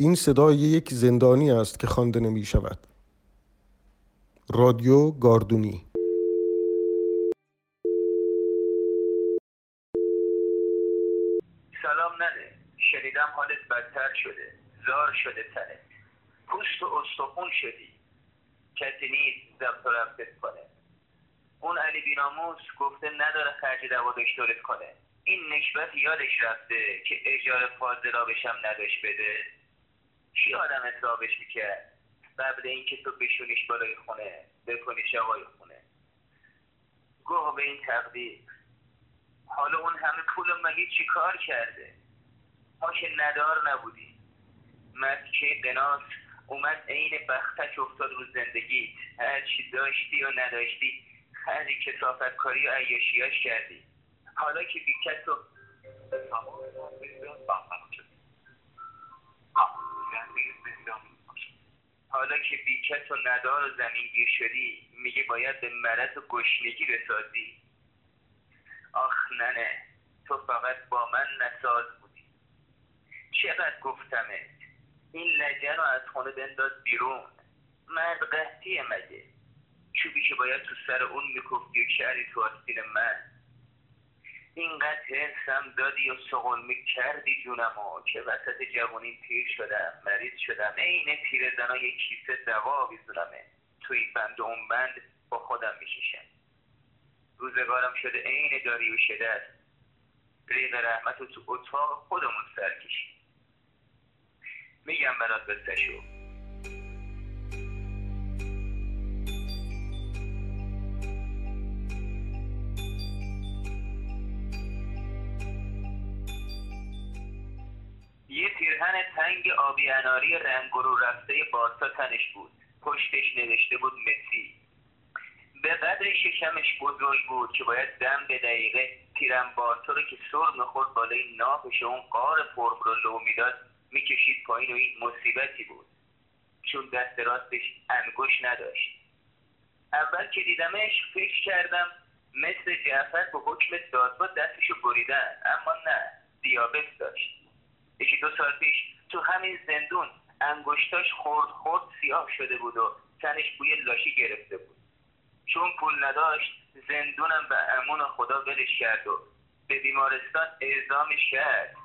این صدای یک زندانی است که خوانده نمی شود رادیو گاردونی. سلام نده شنیدم حالت بدتر شده. زار شده تنت پوست و استخون شدی. کسی نیست ضبط و رفتت کنه. اون علی بیناموس گفته نداره خرج دوا دکترت کنه. این نکبت یادش رفته که اجاره فاضلابش هم نداشت بده. کی آدم حسابش می‌کرد؟ قبل اینکه تو بشونیش بالای خونه بکنیش آقای خونه. گوه به این تقدیر. حالا اون همه پول مگه چی کار کرده؟ ما که ندار نبودیم که قناس اومد عین بختک افتاد رو زندگیت. هر چی داشتی و نداشتی خرج کسافت کاری و عیاشیاش کردی. حالا که بیکت و حالا که بیکت و ندار و زمین گیر شدی میگه باید به مرض و گشنگی بسازی. آخ ننه تو فقط با من نساز بودی. چقدر گفتمت؟ این لجن رو از خونه بنداز بیرون. مرد قهطیه مگه؟ چوبی که باید تو سر اون میکفتی و کردی تو آستین من. اینقدر حرسم دادی و سقلمی کردی جونم و که وسط جوانیم پیر شدم مریض شدم. عین پیر زنا یک کیسه دوا بیزونمه توی بند و اون بند با خودم میششم روزگارم شده عین داری و شده ریق رحمت رو تو اتاق خودمون سر کشیم. میگم برات بستشو پیرهن تنگ آبی اناری رنگ رو رفته بارسا تنش بود. پشتش نوشته بود مسی. به قدر شکمش بزرگ بود که باید دم به دقیقه پیرم بارسا رو که سر می‌خورد بالای ناپش اون قار فرم رو لو می‌داد می‌کشید پایین و این مصیبتی بود. چون دست راستش انگوش نداشت. اول که دیدمش فکر کردم مثل جعفر به حکم دادگاه دستشو بریدن اما نه دیابت داشت. یکی دو سال پیش تو همین زندون انگشتاش خورد خورد سیاه شده بود و تنش بوی لاشی گرفته بود. چون پول نداشت زندونم به امون خدا ولش کرد و به بیمارستان اعزامش کرد.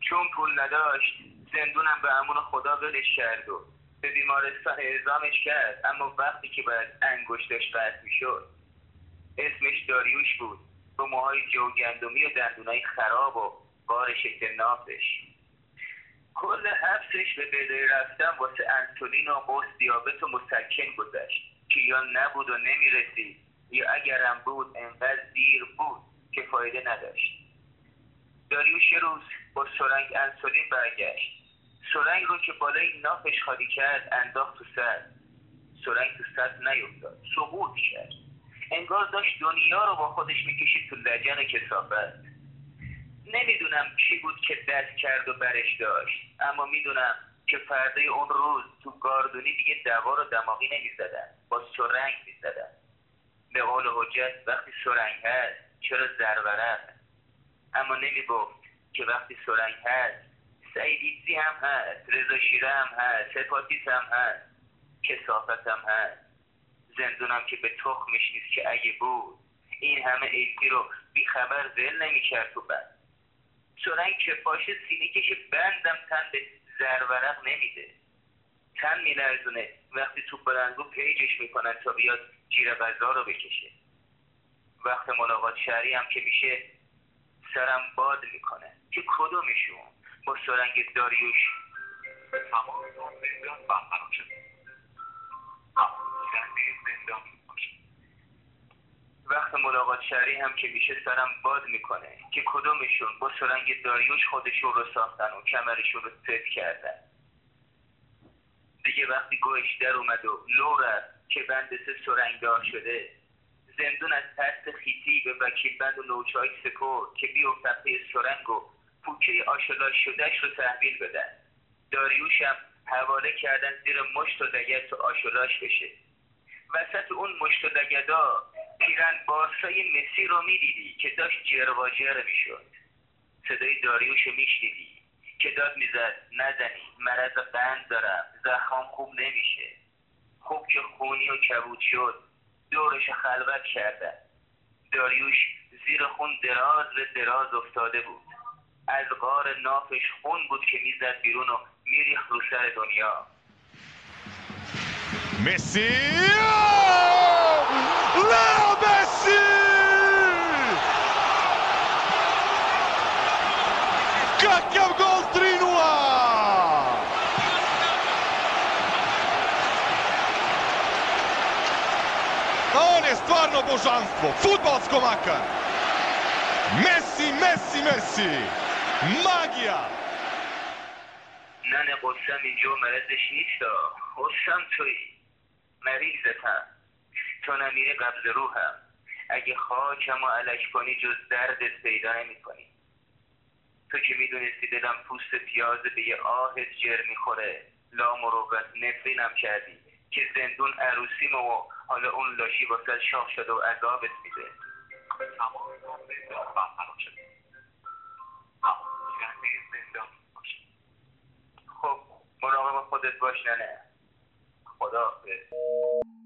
چون پول نداشت زندونم به امون خدا ولش کرد و به بیمارستان اعزامش کرد اما وقتی که باید انگشتش قطع می‌شد اسمش داریوش بود. با موهای جو گندمی و دندونای خراب و بار شکل نافش کل حبسش به بدای رفتن واسه انسولین و قرص دیابت و مسکن گذشت که یا نبود و نمی‌رسید یا اگرم بود انقدر دیر بود که فایده نداشت. داریوش روز با سرنگ انسولین برگشت. سرنگ رو که بالای نافش خالی کرد انداخت تو سر. سرنگ تو سر نیفتاد. سقوط کرد. انگار داشت دنیا رو با خودش می‌کشید تو لجن کسافت نمی‌دونم کی بود که دست کرد و برش داشت اما می‌دونم که فرده اون روز تو گاردونی دیگه دوا رو دماغی نمی‌زدن با سرنگ می‌زدن. به قول حجت وقتی سرنگ هست چرا زرورق اما نمی‌گفت که وقتی سرنگ هست سعیدیزی هم هست رضا شیره هم هست هپاتیت هم هست کسافت هم هست. زندونم که به تخمش نیست که اگه بود. این همه ایدی رو بیخبر ول نمی‌کرد تو بند. سرنگ که باشه سینه کش بندم تن به زرورق نمیده تن میلرزونه وقتی تو بلنگو پیجش می‌کنن تا بیاد جیر غذا رو بکشه. وقت ملاقات شهری هم که میشه سرم باد می‌کنه که کدومشون؟ با سرنگ داریوش. تمام زندان وقت ملاقات شهری هم که میشه سرم باد می‌کنه که کدومشون با سرنگ داریوش خودشون رو ساختن و کمرشون رو ست کردن. دیگه وقتی گوش در اومد و لو که بندسه سرنگدار شده زندون از ترس خیتی به وکیل بند و نوچای سپرد که بیفتن پی سرنگ و پوکه آشلا شدهش رو تحویل بدن. داریوش هم حواله کردن زیر مشت و دگت تو آشلاش بشه. وسط اون مشت و دگدا پیرن بارسای مسی رو می‌دیدی که داشت جرواجر می‌شد. صدای داریوش رو میشنیدی که داد می‌زد نزنی مرض قند دارم زخم خوب نمیشه. خوب که خونی و کبود شد دورش خلوت کردن. داریوش زیر خون دراز به دراز افتاده بود. از غار نافش خون بود که میزد بیرون و میریخ رو سر دنیا Messi! Leo Messi! Kakav gol 3-0! On je stvarno božanstvo, futbalsko makar! Messi, Messi, Messi! Magija! ننه قسم اینجا مرضش نیست قسم توی مریضتم تو نمیری قبض روحم. اگه خاکم و علک کنی جز دردت پیدا نمی کنی تو که می‌دونستی دلم پوست پیاز به یه آهت جر می‌خوره. لا مروت نفرینم کردی که زندون عروسیم و حالا اون لاشی واسه شاه شده و عذابت میده. خودت باش ننه خدا حافظ